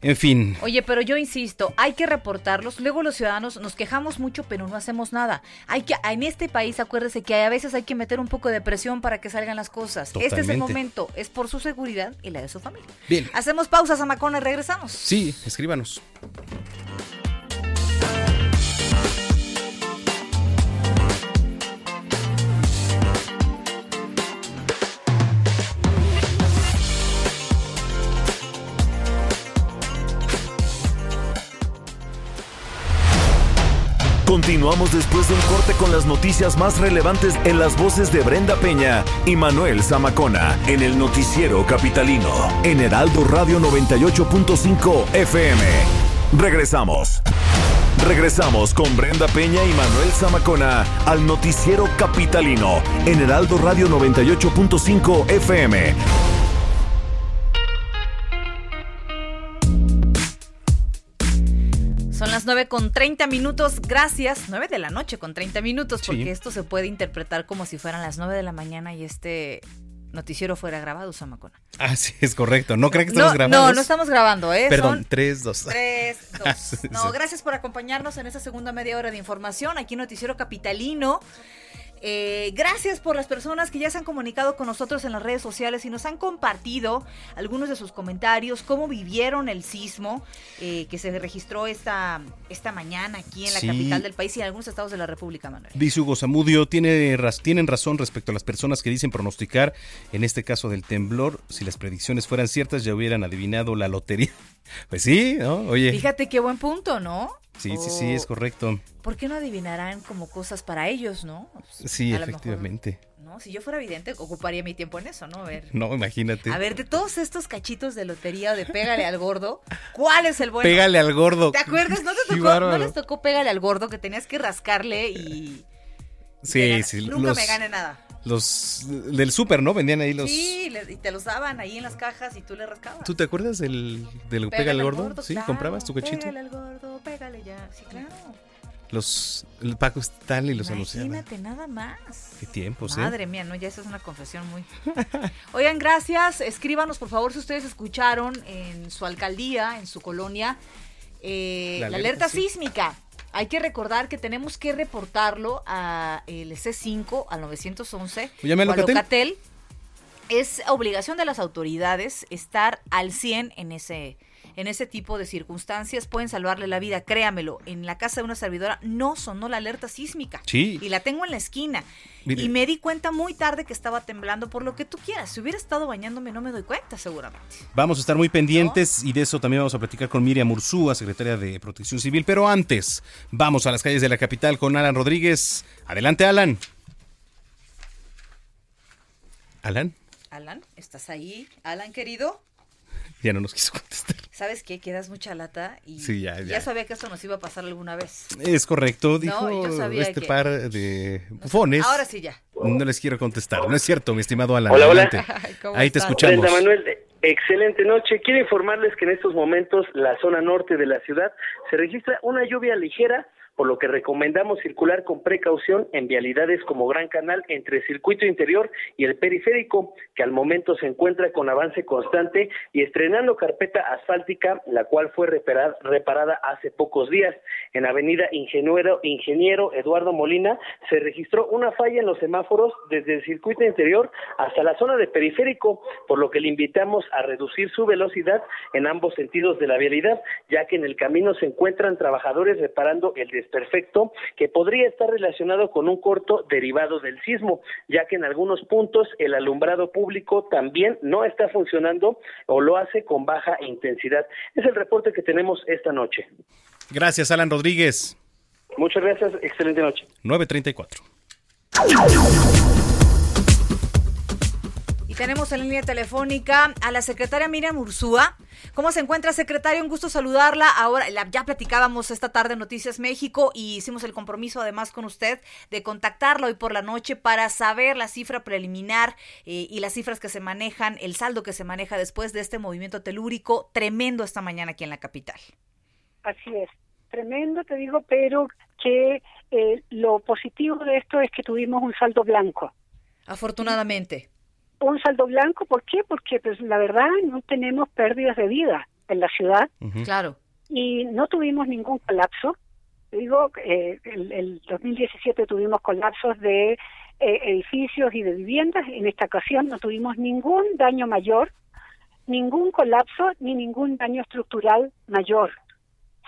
En fin. Oye, pero yo insisto, hay que reportarlos. Luego los ciudadanos nos quejamos mucho, pero no hacemos nada. Hay que, en este país, acuérdese que a veces hay que meter un poco de presión para que salgan las cosas. Este es el momento, es por su seguridad y la de su familia. Bien. Hacemos pausa, Zamacona, y regresamos. Sí, escríbanos. Continuamos después de un corte con las noticias más relevantes en las voces de Brenda Peña y Manuel Zamacona en el noticiero capitalino en Heraldo Radio 98.5 FM. Regresamos. Regresamos con Brenda Peña y Manuel Zamacona al noticiero capitalino en Heraldo Radio 98.5 FM. Las 9 con 30 minutos, gracias. 9 de la noche con 30 minutos, porque esto se puede interpretar como si fueran las 9 de la mañana y este noticiero fuera grabado, Samacona. Ah, sí, es correcto. ¿No creen que estamos grabando? No, no estamos grabando, ¿eh? Perdón, 3, 2. 3, 2. No, gracias por acompañarnos en esta segunda media hora de información aquí en Noticiero Capitalino. Eh, gracias por las personas que ya se han comunicado con nosotros en las redes sociales y nos han compartido algunos de sus comentarios, cómo vivieron el sismo eh, que se registró esta, esta mañana aquí en la capital del país y en algunos estados de la República, Manuel. Dice Hugo Zamudio, tiene, tienen razón respecto a las personas que dicen pronosticar, en este caso del temblor, si las predicciones fueran ciertas ya hubieran adivinado la lotería. Pues sí, ¿no? Oye. Fíjate qué buen punto, ¿no? Sí, sí, sí, es correcto. ¿Por qué no adivinarán como cosas para ellos, no? Sí, efectivamente. no, si yo fuera vidente, ocuparía mi tiempo en eso, ¿no? A ver. No, imagínate. A ver, de todos estos cachitos de lotería o de pégale al gordo, ¿cuál es el bueno? Pégale al gordo. ¿Te acuerdas? ¿No te tocó? ¿No les tocó pégale al gordo que tenías que rascarle y. Sí, sí. Nunca me gane nada los del súper, ¿no? Vendían ahí los. Sí, y te los daban ahí en las cajas y tú le rascabas. ¿Tú te acuerdas del, del pégale, al gordo? Sí, comprabas tu cachito. Pégale al gordo, pégale ya. Sí, claro. Los el Paco Stanley los anunciaba. Imagínate nada más. Qué tiempos, ¿eh? Madre mía, no, ya esa es una confesión muy. Oigan, gracias. Escríbanos, por favor, si ustedes escucharon en su alcaldía, en su colonia, eh, la, alerta, sísmica. Hay que recordar que tenemos que reportarlo a el C5, al 911, o a Locatel. Es obligación de las autoridades estar al 100 en ese en ese tipo de circunstancias pueden salvarle la vida, créamelo. En la casa de una servidora no sonó la alerta sísmica. Sí. Y la tengo en la esquina. Y me di cuenta muy tarde que estaba temblando por lo que tú quieras. Si hubiera estado bañándome no me doy cuenta seguramente. Vamos a estar muy pendientes y de eso también vamos a platicar con Miriam Ursúa, secretaria de Protección Civil. Pero antes, vamos a las calles de la capital con Alan Rodríguez. Adelante, Alan. Alan. Alan, ¿estás ahí? Alan, querido ya no nos quiso contestar. ¿Sabes qué? Quedas mucha lata y ya, ya. sabía que esto nos iba a pasar alguna vez. Es correcto, dijo este par de bufones. Ahora sí ya. No les quiero contestar, no es cierto, mi estimado Alan. Hola, hola. Ahí te escuchamos. Manuel, excelente noche. Quiero informarles que en estos momentos la zona norte de la ciudad se registra una lluvia ligera por lo que recomendamos circular con precaución en vialidades como Gran Canal entre el circuito interior y el periférico, que al momento se encuentra con avance constante y estrenando carpeta asfáltica, la cual fue reparada, hace pocos días. En Avenida Ingeniero, Ingeniero Eduardo Molina se registró una falla en los semáforos desde el circuito interior hasta la zona de periférico, por lo que le invitamos a reducir su velocidad en ambos sentidos de la vialidad, ya que en el camino se encuentran trabajadores reparando el perfecto, que podría estar relacionado con un corto derivado del sismo, ya que en algunos puntos el alumbrado público también no está funcionando o lo hace con baja intensidad. Es el reporte que tenemos esta noche. Gracias, Alan Rodríguez. Muchas gracias, excelente noche. 934. Y tenemos en línea telefónica a la secretaria Miriam Ursúa. ¿Cómo se encuentra, secretaria? Un gusto saludarla. Ahora, ya platicábamos esta tarde en Noticias México y hicimos el compromiso además con usted de contactarla hoy por la noche para saber la cifra preliminar eh, y las cifras que se manejan, el saldo que se maneja después de este movimiento telúrico tremendo esta mañana aquí en la capital. Así es, tremendo, te digo, pero que eh, lo positivo de esto es que tuvimos un saldo blanco. Afortunadamente un saldo blanco, ¿por qué? Porque pues la verdad no tenemos pérdidas de vida. en la ciudad. Claro. Y no tuvimos ningún colapso. Digo, eh, el, el 2017 tuvimos colapsos de eh, edificios y de viviendas. En esta ocasión no tuvimos ningún daño mayor, ningún colapso ni ningún daño estructural mayor.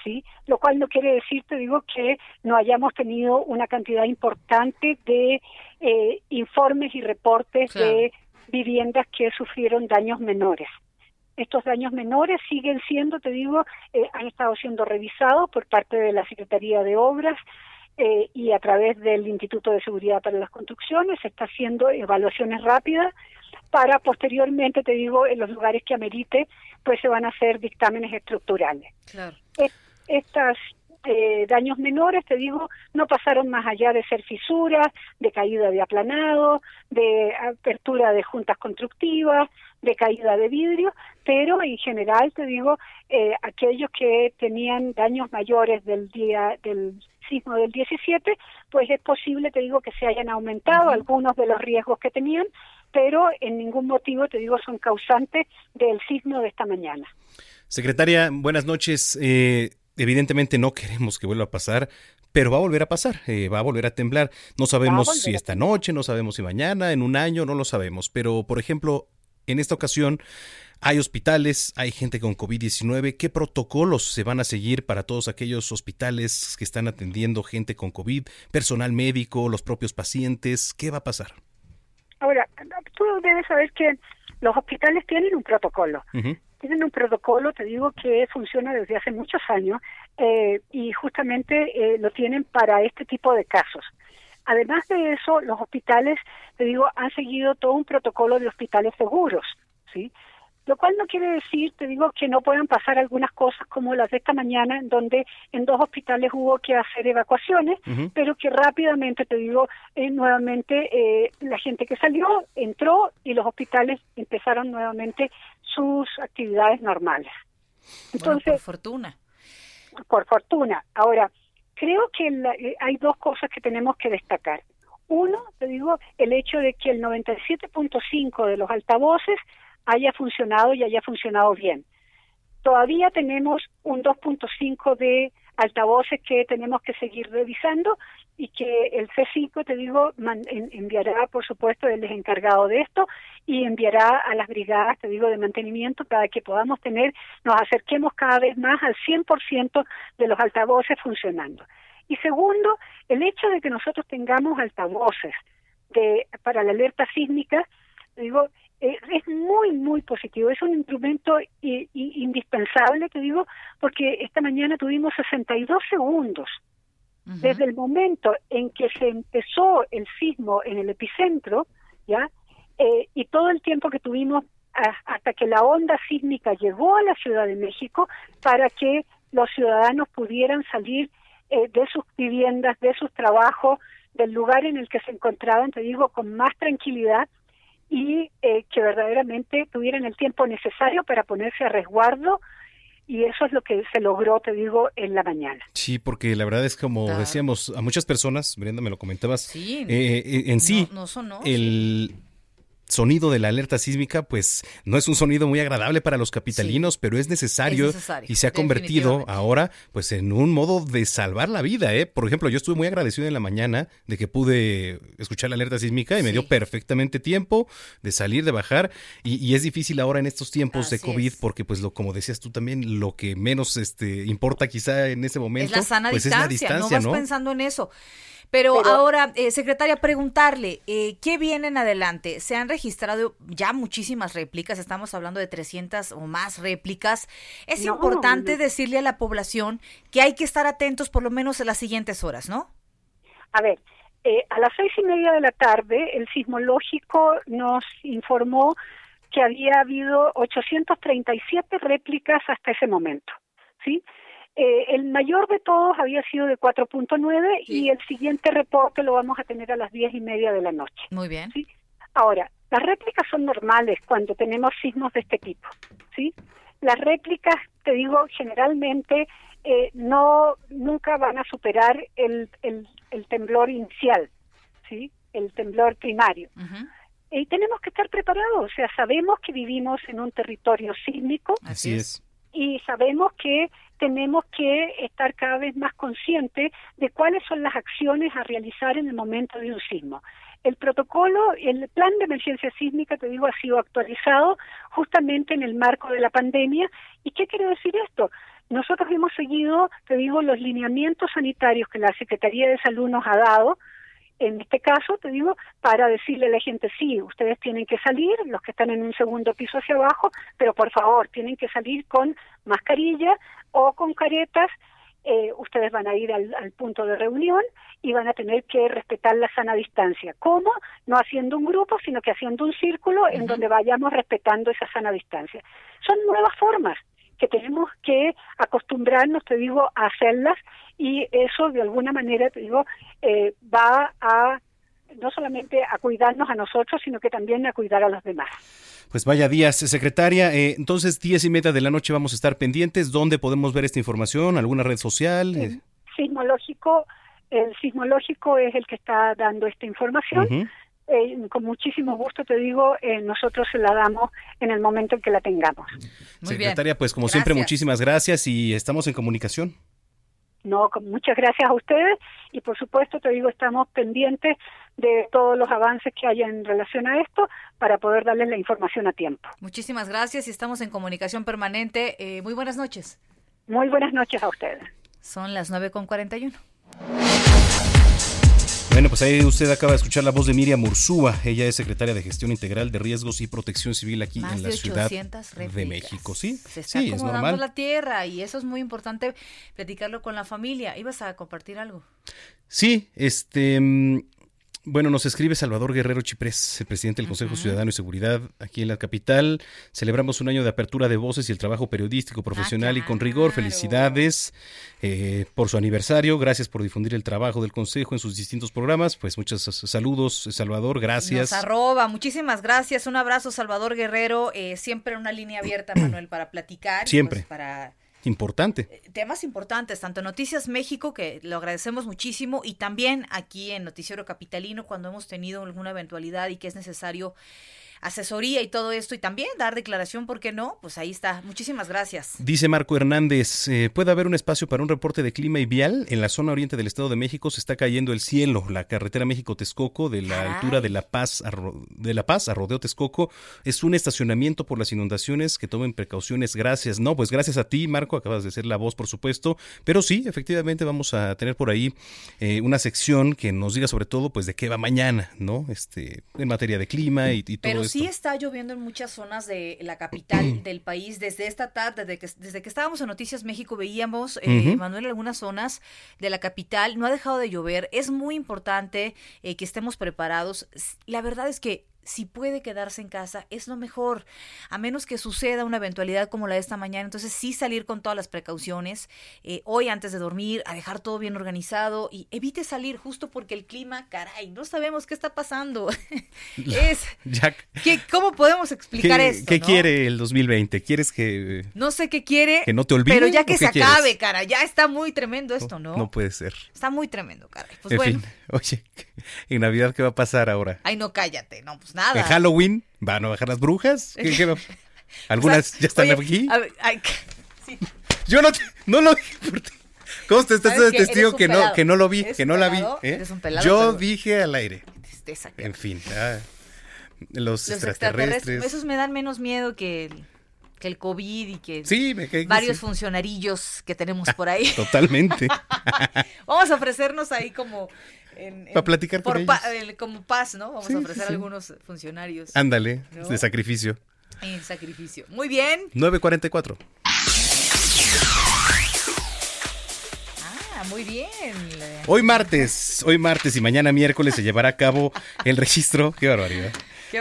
¿Sí? Lo cual no quiere decir, te digo, que no hayamos tenido una cantidad importante de eh, informes y reportes de viviendas que sufrieron daños menores. Estos daños menores siguen siendo, te digo, eh, han estado siendo revisados por parte de la Secretaría de Obras eh, y a través del Instituto de Seguridad para las Construcciones se está haciendo evaluaciones rápidas para posteriormente, te digo, en los lugares que amerite, pues se van a hacer dictámenes estructurales. Claro. Estas eh, daños menores, te digo, no pasaron más allá de ser fisuras, de caída de aplanado, de apertura de juntas constructivas, de caída de vidrio, pero en general, te digo, eh, aquellos que tenían daños mayores del día del sismo del 17, pues es posible, te digo, que se hayan aumentado algunos de los riesgos que tenían, pero en ningún motivo, te digo, son causantes del sismo de esta mañana. Secretaria, buenas noches. Eh, evidentemente no queremos que vuelva a pasar, pero va a volver a pasar, eh, va a volver a temblar. No sabemos si esta noche, no sabemos si mañana, en un año, no lo sabemos. Pero, por ejemplo, en esta ocasión hay hospitales, hay gente con COVID-19. ¿Qué protocolos se van a seguir para todos aquellos hospitales que están atendiendo gente con COVID, personal médico, los propios pacientes? ¿Qué va a pasar? Ahora, tú debes saber que los hospitales tienen un protocolo. Tienen un protocolo, te digo, que funciona desde hace muchos años eh, y justamente eh, lo tienen para este tipo de casos. Además de eso, los hospitales, te digo, han seguido todo un protocolo de hospitales seguros, ¿sí? Lo cual no quiere decir, te digo, que no puedan pasar algunas cosas como las de esta mañana, en donde en dos hospitales hubo que hacer evacuaciones, pero que rápidamente, te digo, eh, nuevamente eh, la gente que salió entró y los hospitales empezaron nuevamente sus actividades normales. Entonces, por fortuna. Por fortuna. Ahora, creo que eh, hay dos cosas que tenemos que destacar. Uno, te digo, el hecho de que el 97.5 de los altavoces haya funcionado y haya funcionado bien. Todavía tenemos un 2.5 de altavoces que tenemos que seguir revisando y que el C5, te digo, enviará, por supuesto, el encargado de esto y enviará a las brigadas, te digo, de mantenimiento para que podamos tener, nos acerquemos cada vez más al 100% de los altavoces funcionando. Y segundo, el hecho de que nosotros tengamos altavoces de, para la alerta sísmica, digo, es muy, muy positivo. Es un instrumento indispensable, te digo, porque esta mañana tuvimos 62 segundos desde el momento en que se empezó el sismo en el epicentro, ¿ya? Eh, y todo el tiempo que tuvimos hasta que la onda sísmica llegó a la Ciudad de México para que los ciudadanos pudieran salir eh, de sus viviendas, de sus trabajos, del lugar en el que se encontraban, te digo, con más tranquilidad y eh, que verdaderamente tuvieran el tiempo necesario para ponerse a resguardo y eso es lo que se logró, te digo, en la mañana. Sí, porque la verdad es como decíamos, a muchas personas, Brenda, me lo comentabas, eh, eh, en sí, no, sonó, el, sonido de la alerta sísmica, pues no es un sonido muy agradable para los capitalinos, pero es necesario, y se ha convertido ahora pues en un modo de salvar la vida, ¿eh? Por ejemplo, yo estuve muy agradecido en la mañana de que pude escuchar la alerta sísmica y me dio perfectamente tiempo de salir, de bajar y, es difícil ahora en estos tiempos de COVID porque pues lo como decías tú también, lo que menos este importa quizá en ese momento es la sana pues distancia, es la distancia, no vas pensando en eso. Pero, ahora, eh, secretaria, preguntarle, eh, ¿qué viene en adelante? Se han registrado ya muchísimas réplicas, estamos hablando de 300 o más réplicas. Es importante decirle a la población que hay que estar atentos por lo menos en las siguientes horas, ¿no? A ver, eh, a las seis y media de la tarde, el sismológico nos informó que había habido 837 réplicas hasta ese momento, ¿sí? Eh, el mayor de todos había sido de 4.9 y el siguiente reporte lo vamos a tener a las diez y media de la noche. Muy bien. ¿sí? Ahora, las réplicas son normales cuando tenemos sismos de este tipo. ¿sí? Las réplicas, te digo, generalmente eh, no nunca van a superar el, el, temblor inicial, ¿sí? el temblor primario. Y tenemos que estar preparados, o sea, sabemos que vivimos en un territorio sísmico. Así es y sabemos que tenemos que estar cada vez más conscientes de cuáles son las acciones a realizar en el momento de un sismo. El protocolo, el plan de emergencia sísmica, te digo, ha sido actualizado justamente en el marco de la pandemia. ¿Y qué quiere decir esto? Nosotros hemos seguido, te digo, los lineamientos sanitarios que la Secretaría de Salud nos ha dado, en este caso, te digo, para decirle a la gente, sí, ustedes tienen que salir, los que están en un segundo piso hacia abajo, pero por favor, tienen que salir con mascarilla o con caretas, eh, ustedes van a ir al, punto de reunión y van a tener que respetar la sana distancia. ¿Cómo? No haciendo un grupo, sino que haciendo un círculo en donde vayamos respetando esa sana distancia. Son nuevas formas que tenemos que acostumbrarnos, te digo, a hacerlas y eso de alguna manera, te digo, eh, va a no solamente a cuidarnos a nosotros, sino que también a cuidar a los demás. Pues vaya días, secretaria. Eh, entonces, diez y media de la noche vamos a estar pendientes. ¿Dónde podemos ver esta información? ¿Alguna red social? El sismológico, el sismológico es el que está dando esta información. Eh, con muchísimo gusto te digo, eh, nosotros se la damos en el momento en que la tengamos. Secretaria, pues como siempre, muchísimas gracias y estamos en comunicación. No, muchas gracias a ustedes y por supuesto te digo, estamos pendientes de todos los avances que haya en relación a esto para poder darles la información a tiempo. Muchísimas gracias y estamos en comunicación permanente. Eh, muy buenas noches. Muy buenas noches a ustedes. Son las 9.41. Bueno, pues ahí usted acaba de escuchar la voz de Miriam Ursúa. Ella es secretaria de Gestión Integral de Riesgos y Protección Civil aquí en la Ciudad de México. Sí, Se está sí, es normal. la tierra y eso es muy importante platicarlo con la familia. ¿Ibas a compartir algo? Sí, este mm, bueno, nos escribe Salvador Guerrero Chiprés, el presidente del Consejo Ciudadano y Seguridad aquí en la capital. Celebramos un año de apertura de voces y el trabajo periodístico profesional y con rigor. Felicidades eh, por su aniversario. Gracias por difundir el trabajo del Consejo en sus distintos programas. Pues muchos saludos, Salvador. Gracias. Nos arroba. Muchísimas gracias. Un abrazo, Salvador Guerrero. Eh, siempre una línea abierta, Manuel, para platicar. Siempre. Pues, para Importante. Temas importantes, tanto Noticias México, que lo agradecemos muchísimo, y también aquí en Noticiero Capitalino, cuando hemos tenido alguna eventualidad y que es necesario asesoría y todo esto y también dar declaración, ¿por qué no? Pues ahí está. Muchísimas gracias. Dice Marco Hernández, eh, ¿puede haber un espacio para un reporte de clima y vial? En la zona oriente del Estado de México se está cayendo el cielo. La carretera México-Texcoco de la altura de La Paz a, de La Paz a Rodeo Texcoco es un estacionamiento por las inundaciones que tomen precauciones. Gracias. No, pues gracias a ti, Marco. Acabas de ser la voz, por supuesto. Pero sí, efectivamente vamos a tener por ahí eh, una sección que nos diga sobre todo pues de qué va mañana, ¿no? Este, en materia de clima y, y todo sí está lloviendo en muchas zonas de la capital del país. Desde esta tarde, desde que, desde que estábamos en Noticias México, veíamos, eh, Manuel, algunas zonas de la capital. No ha dejado de llover. Es muy importante eh, que estemos preparados. La verdad es que si puede quedarse en casa, es lo mejor, a menos que suceda una eventualidad como la de esta mañana. Entonces, sí salir con todas las precauciones, eh, hoy antes de dormir, a dejar todo bien organizado y evite salir justo porque el clima, caray, no sabemos qué está pasando. es, ¿qué, ¿Cómo podemos explicar esto? ¿Qué quiere el 2020? ¿Quieres que... No sé qué quiere. Que no te olvides. Pero ya que se acabe, cara, ya está muy tremendo esto, ¿no? No puede ser. Está muy tremendo, caray. Pues bueno. Oye, ¿en Navidad qué va a pasar ahora? Ay, no, cállate, no, pues nada. ¿En Halloween van a bajar las brujas? ¿Algunas ya están aquí? Yo no, no lo dije por ti. ¿Cómo te estás de testigo que no, que no lo vi, que no la vi? ¿eh? Yo dije al aire. En fin, los, extraterrestres. Esos me dan menos miedo que el, que el COVID y que sí, varios funcionarillos que tenemos por ahí. Totalmente. Vamos a ofrecernos ahí como para platicar con ellos. como paz, ¿no? Vamos a ofrecer algunos funcionarios. Ándale, de sacrificio. En sacrificio. Muy bien. 944. Ah, muy bien. Hoy martes, hoy martes y mañana miércoles se llevará a cabo el registro. Qué barbaridad.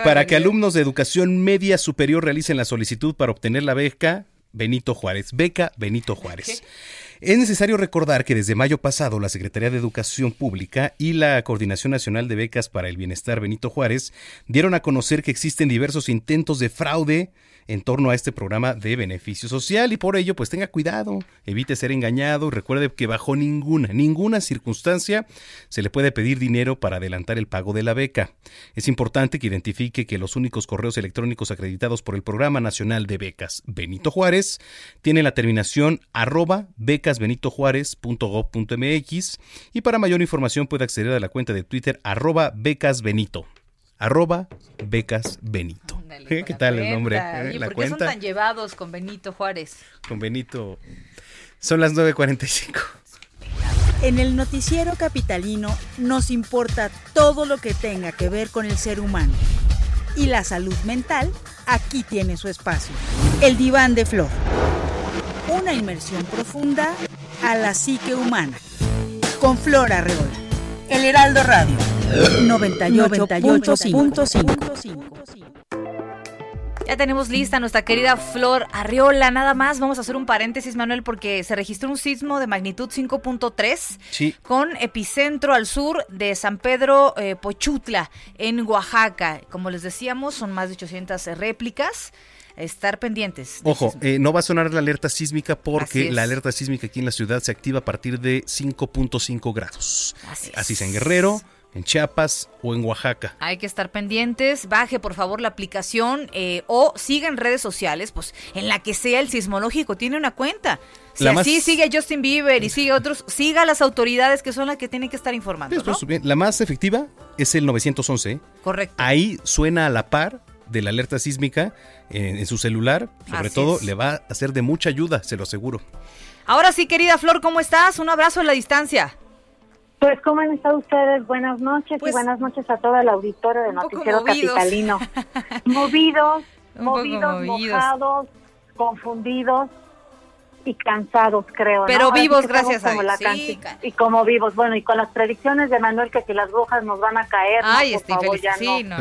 para que alumnos de educación media superior realicen la solicitud para obtener la beca Benito Juárez. Beca Benito Juárez. Es necesario recordar que desde mayo pasado la Secretaría de Educación Pública y la Coordinación Nacional de Becas para el Bienestar Benito Juárez dieron a conocer que existen diversos intentos de fraude en torno a este programa de beneficio social. Y por ello pues tenga cuidado, evite ser engañado. Recuerde que bajo ninguna, ninguna circunstancia se le puede pedir dinero para adelantar el pago de la beca. Es importante que identifique que los únicos correos electrónicos acreditados por el Programa Nacional de Becas Benito Juárez tienen la terminación arroba becasbenitojuárez.gov.mx y para mayor información puede acceder a la cuenta de Twitter arroba becasbenito arroba becas Benito. ¿Qué tal el nombre? ¿Y ¿Por qué son tan llevados con Benito Juárez? Con Benito. Son las 9.45. En el noticiero capitalino nos importa todo lo que tenga que ver con el ser humano. Y la salud mental aquí tiene su espacio. El diván de flor. Una inmersión profunda a la psique humana. Con Flor Arreola. El Heraldo Radio. 98.5. Ya tenemos lista nuestra querida Flor Arriola. Nada más, vamos a hacer un paréntesis, Manuel, porque se registró un sismo de magnitud 5.3 con epicentro al sur de San Pedro eh, Pochutla, en Oaxaca. Como les decíamos, son más de 800 réplicas estar pendientes. Ojo, eh, no va a sonar la alerta sísmica porque la alerta sísmica aquí en la ciudad se activa a partir de 5.5 grados. Así, Así es en Guerrero, en Chiapas o en Oaxaca. Hay que estar pendientes, baje por favor la aplicación eh, o siga en redes sociales, pues en la que sea el sismológico, tiene una cuenta. Si así sigue Justin Bieber y sigue otros, siga a las autoridades que son las que tienen que estar informando. La más efectiva es el 911. Correcto. Ahí suena a la par de la alerta sísmica en, su celular. Sobre todo le va a ser de mucha ayuda, se lo aseguro. Ahora sí, querida Flor, ¿cómo estás? Un abrazo a la distancia. Pues, ¿cómo han estado ustedes? Buenas noches y pues, buenas noches a toda la auditorio de Noticiero Capitalino. movidos, movidos, mojados, confundidos y cansados, creo. Pero vivos, gracias a Dios. Y como vivos. Bueno, y con las predicciones de Manuel que si las brujas nos van a caer. Ay, no, estoy feliz. Sí, no.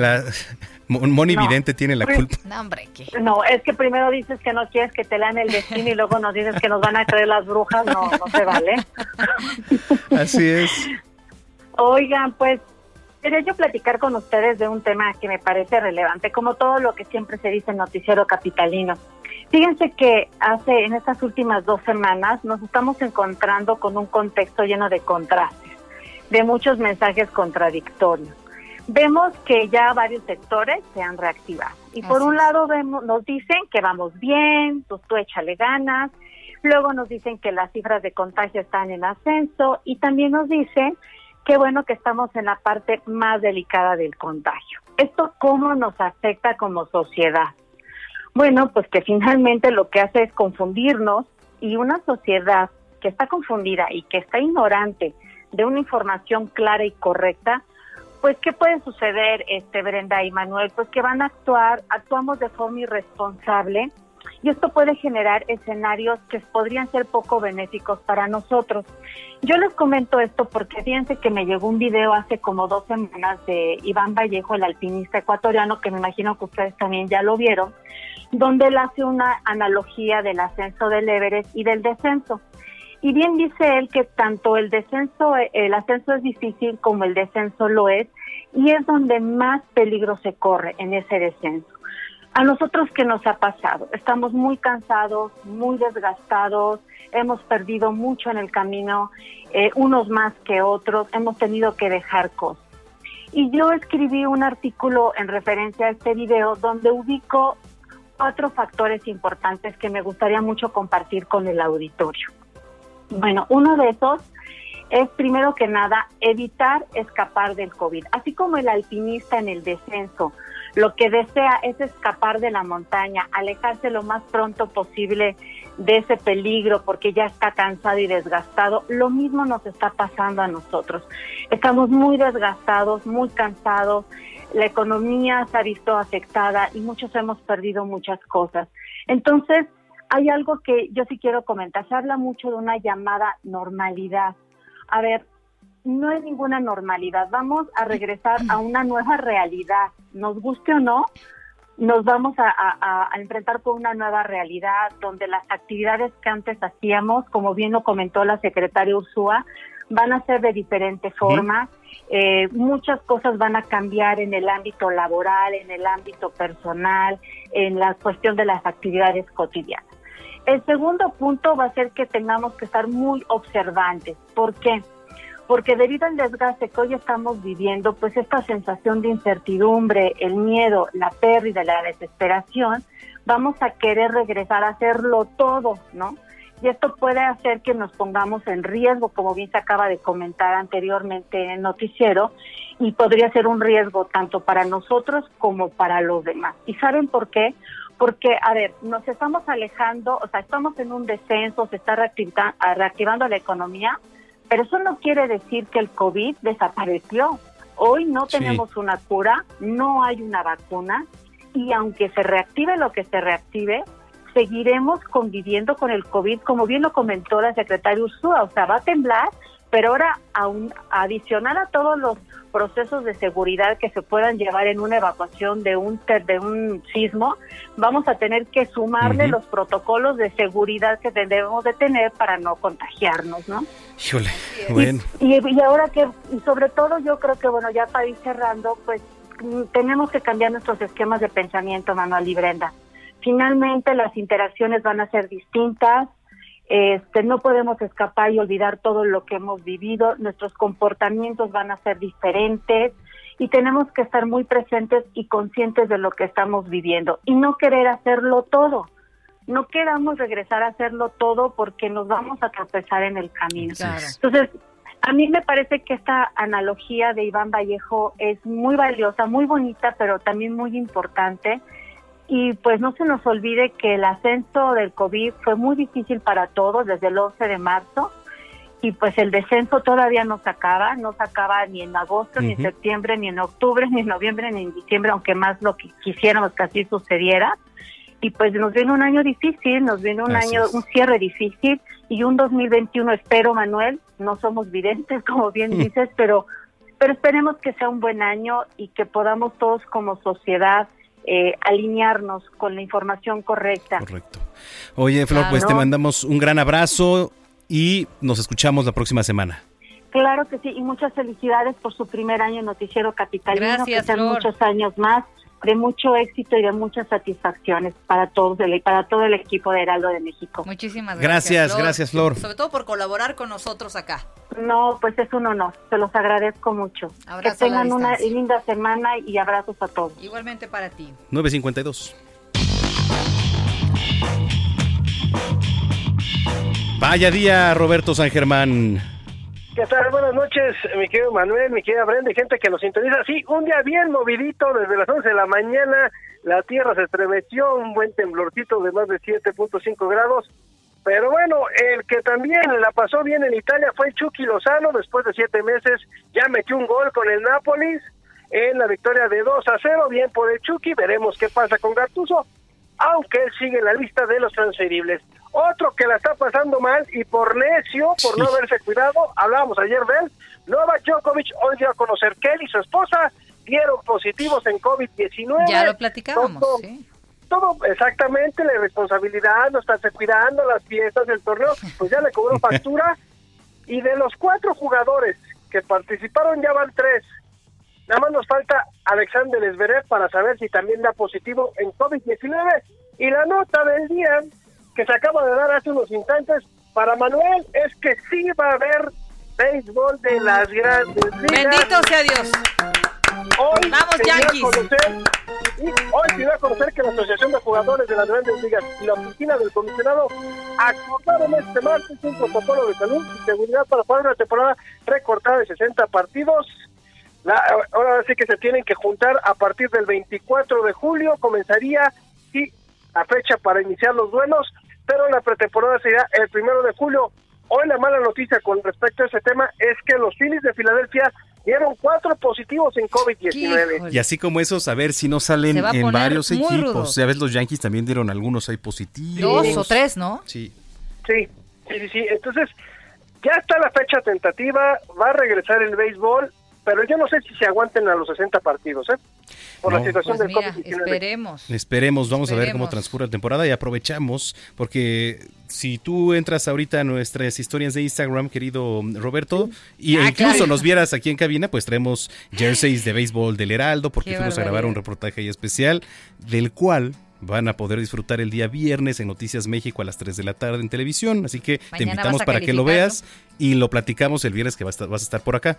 Moni Vidente tiene la culpa. No, hombre, ¿qué? No, es que primero dices que no quieres que te lean el destino y luego nos dices que nos van a creer las brujas. No, no se vale. Así es. Oigan, pues quería yo platicar con ustedes de un tema que me parece relevante, como todo lo que siempre se dice en Noticiero Capitalino. Fíjense que hace, en estas últimas dos semanas, nos estamos encontrando con un contexto lleno de contrastes, de muchos mensajes contradictorios vemos que ya varios sectores se han reactivado. Y por un lado vemos, nos dicen que vamos bien, pues tú échale ganas, luego nos dicen que las cifras de contagio están en ascenso y también nos dicen que bueno que estamos en la parte más delicada del contagio. ¿Esto cómo nos afecta como sociedad? Bueno, pues que finalmente lo que hace es confundirnos y una sociedad que está confundida y que está ignorante de una información clara y correcta, pues qué puede suceder, este Brenda y Manuel, pues que van a actuar, actuamos de forma irresponsable y esto puede generar escenarios que podrían ser poco benéficos para nosotros. Yo les comento esto porque fíjense que me llegó un video hace como dos semanas de Iván Vallejo, el alpinista ecuatoriano, que me imagino que ustedes también ya lo vieron, donde él hace una analogía del ascenso del Everest y del descenso. Y bien dice él que tanto el descenso, el ascenso es difícil como el descenso lo es, y es donde más peligro se corre en ese descenso. A nosotros, ¿qué nos ha pasado? Estamos muy cansados, muy desgastados, hemos perdido mucho en el camino, eh, unos más que otros, hemos tenido que dejar cosas. Y yo escribí un artículo en referencia a este video donde ubico cuatro factores importantes que me gustaría mucho compartir con el auditorio. Bueno, uno de esos es primero que nada evitar escapar del COVID. Así como el alpinista en el descenso lo que desea es escapar de la montaña, alejarse lo más pronto posible de ese peligro porque ya está cansado y desgastado, lo mismo nos está pasando a nosotros. Estamos muy desgastados, muy cansados, la economía se ha visto afectada y muchos hemos perdido muchas cosas. Entonces, hay algo que yo sí quiero comentar. Se habla mucho de una llamada normalidad. A ver, no es ninguna normalidad. Vamos a regresar a una nueva realidad. Nos guste o no, nos vamos a, enfrentar con una nueva realidad donde las actividades que antes hacíamos, como bien lo comentó la secretaria Ursúa, van a ser de diferente forma. eh, muchas cosas van a cambiar en el ámbito laboral, en el ámbito personal, en la cuestión de las actividades cotidianas. El segundo punto va a ser que tengamos que estar muy observantes. ¿Por qué? Porque debido al desgaste que hoy estamos viviendo, pues esta sensación de incertidumbre, el miedo, la pérdida, la desesperación, vamos a querer regresar a hacerlo todo, ¿no? y esto puede hacer que nos pongamos en riesgo, como bien se acaba de comentar anteriormente en el noticiero, y podría ser un riesgo tanto para nosotros como para los demás. ¿Y saben por qué? Porque, a ver, nos estamos alejando, o sea, estamos en un descenso, se está reactivando la economía, pero eso no quiere decir que el COVID desapareció. Hoy no tenemos una cura, no hay una vacuna, y aunque se reactive lo que se reactive, seguiremos conviviendo con el COVID, como bien lo comentó la secretaria Ursúa, o sea, va a temblar, pero ahora aún adicional a todos los procesos de seguridad que se puedan llevar en una evacuación de un de un sismo, vamos a tener que sumarle los protocolos de seguridad que debemos de tener para no contagiarnos, ¿no? Híjole, bueno. Y, y, ahora que, y sobre todo yo creo que, bueno, ya para ir cerrando, pues mm, tenemos que cambiar nuestros esquemas de pensamiento, Manuel y Brenda finalmente las interacciones van a ser distintas, este, no podemos escapar y olvidar todo lo que hemos vivido, nuestros comportamientos van a ser diferentes y tenemos que estar muy presentes y conscientes de lo que estamos viviendo y no querer hacerlo todo. No queramos regresar a hacerlo todo porque nos vamos a tropezar en el camino. Entonces, a mí me parece que esta analogía de Iván Vallejo es muy valiosa, muy bonita, pero también muy importante y pues no se nos olvide que el ascenso del COVID fue muy difícil para todos desde el 11 de marzo y pues el descenso todavía no se acaba, no se acaba ni en agosto, ni en septiembre, ni en octubre, ni en noviembre, ni en diciembre, aunque más lo que quisiéramos que así sucediera. Y pues nos viene un año difícil, nos viene un año, un cierre difícil y un 2021 espero, Manuel, no somos videntes como bien dices, pero, pero esperemos que sea un buen año y que podamos todos como sociedad eh, alinearnos con la información correcta. Correcto. Oye, Flor, pues te mandamos un gran abrazo y nos escuchamos la próxima semana. Claro que sí, y muchas felicidades por su primer año en Noticiero Capitalino, Gracias, que sean muchos años más de mucho éxito y de muchas satisfacciones para todos y para todo el equipo de Heraldo de México. Muchísimas gracias. Gracias, gracias Flor. Sobre todo por colaborar con nosotros acá. No, pues es un honor, se los agradezco mucho. que tengan una linda semana y abrazos a todos. Igualmente para ti. 952. Vaya día, Roberto San Germán. ¿Qué tal? Buenas noches, mi querido Manuel, mi querida Brenda, gente que nos sintoniza. Sí, un día bien movidito, desde las 11 de la mañana, la tierra se estremeció, un buen temblorcito de más de 7.5 grados. Pero bueno, el que también la pasó bien en Italia fue Chucky Lozano, después de siete meses ya metió un gol con el Nápoles en la victoria de 2 a 0, bien por el Chucky, veremos qué pasa con Gattuso, aunque él sigue en la lista de los transferibles. Otro que la está pasando mal y por necio, por no haberse cuidado, hablábamos ayer de él, Novak Djokovic hoy dio a conocer que él y su esposa dieron positivos en COVID-19. Ya lo platicábamos, todo, sí. Todo exactamente, la irresponsabilidad, no estarse cuidando, las fiestas, del torneo, pues ya le cobró factura. y de los cuatro jugadores que participaron ya van tres. Nada más nos falta Alexander Zverev para saber si también da positivo en COVID-19. Y la nota del día que se acaba de dar hace unos instantes para Manuel es que sí va a haber béisbol de las grandes ligas. Bendito sea Dios. Hoy Vamos, Yankees. Conocer, hoy se dio a conocer que la Asociación de Jugadores de las Grandes Ligas y la Oficina del Comisionado acordaron este martes un protocolo de salud y seguridad para jugar una temporada recortada de 60 partidos. La, ahora sí que se tienen que juntar a partir del 24 de julio. Comenzaría y la fecha para iniciar los duelos pero la pretemporada será el primero de julio. Hoy la mala noticia con respecto a ese tema es que los Phillies de Filadelfia dieron cuatro positivos en COVID-19. Y así como esos, a ver si no salen en varios equipos. Ya ves, los Yankees también dieron algunos ahí positivos. Dos o tres, ¿no? Sí. Sí, sí, sí. Entonces, ya está la fecha tentativa, va a regresar el béisbol. pero yo no sé si se aguanten a los 60 partidos, ¿eh? Por la situación Pues del mira, COVID-19. esperemos. Esperemos, vamos a ver cómo transcurre la temporada y aprovechamos, porque si tú entras ahorita a nuestras historias de Instagram, querido Roberto, y Ah, incluso claro. nos vieras aquí en cabina, pues traemos jerseys de béisbol del Heraldo, porque Qué fuimos a grabar un reportaje ahí especial, del cual van a poder disfrutar el día viernes en Noticias México a las 3 de la tarde en televisión, así que te invitamos para que lo veas y lo platicamos el viernes que vas a estar, vas a estar por acá.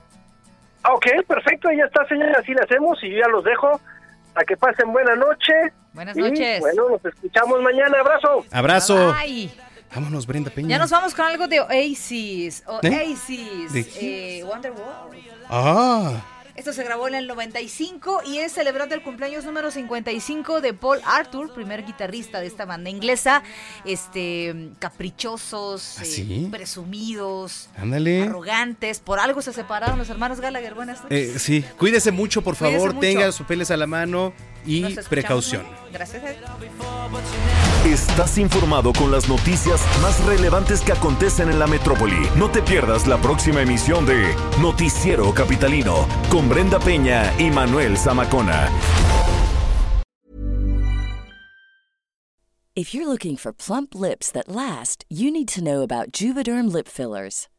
Ok, perfecto, ya está, señora, así le hacemos y yo ya los dejo a que pasen buena noche. Buenas Y, noches. bueno, nos escuchamos mañana, abrazo. Abrazo. Ay, Vámonos, Brenda Peña. ya nos vamos con algo de Oasis. ¿Eh? Oasis. ¿De eh, Wonderwall. Ah, Esto se grabó en el 95 y es celebrando el cumpleaños número 55 de Paul Arthur, primer guitarrista de esta banda inglesa. Este, caprichosos, ¿Ah, eh, presumidos, ándale. arrogantes. Por algo se separaron los hermanos Gallagher. Buenas noches. Eh, sí, cuídese mucho, por favor, mucho. tenga sus peles a la mano y precaución. mañana. Gracias. Estás informado con las noticias más relevantes que acontecen en la metrópoli. No te pierdas la próxima emisión de Noticiero Capitalino con Brenda Peña y Manuel Zamacona. If you're looking for plump lips that last, you need to know about Juvederm lip fillers.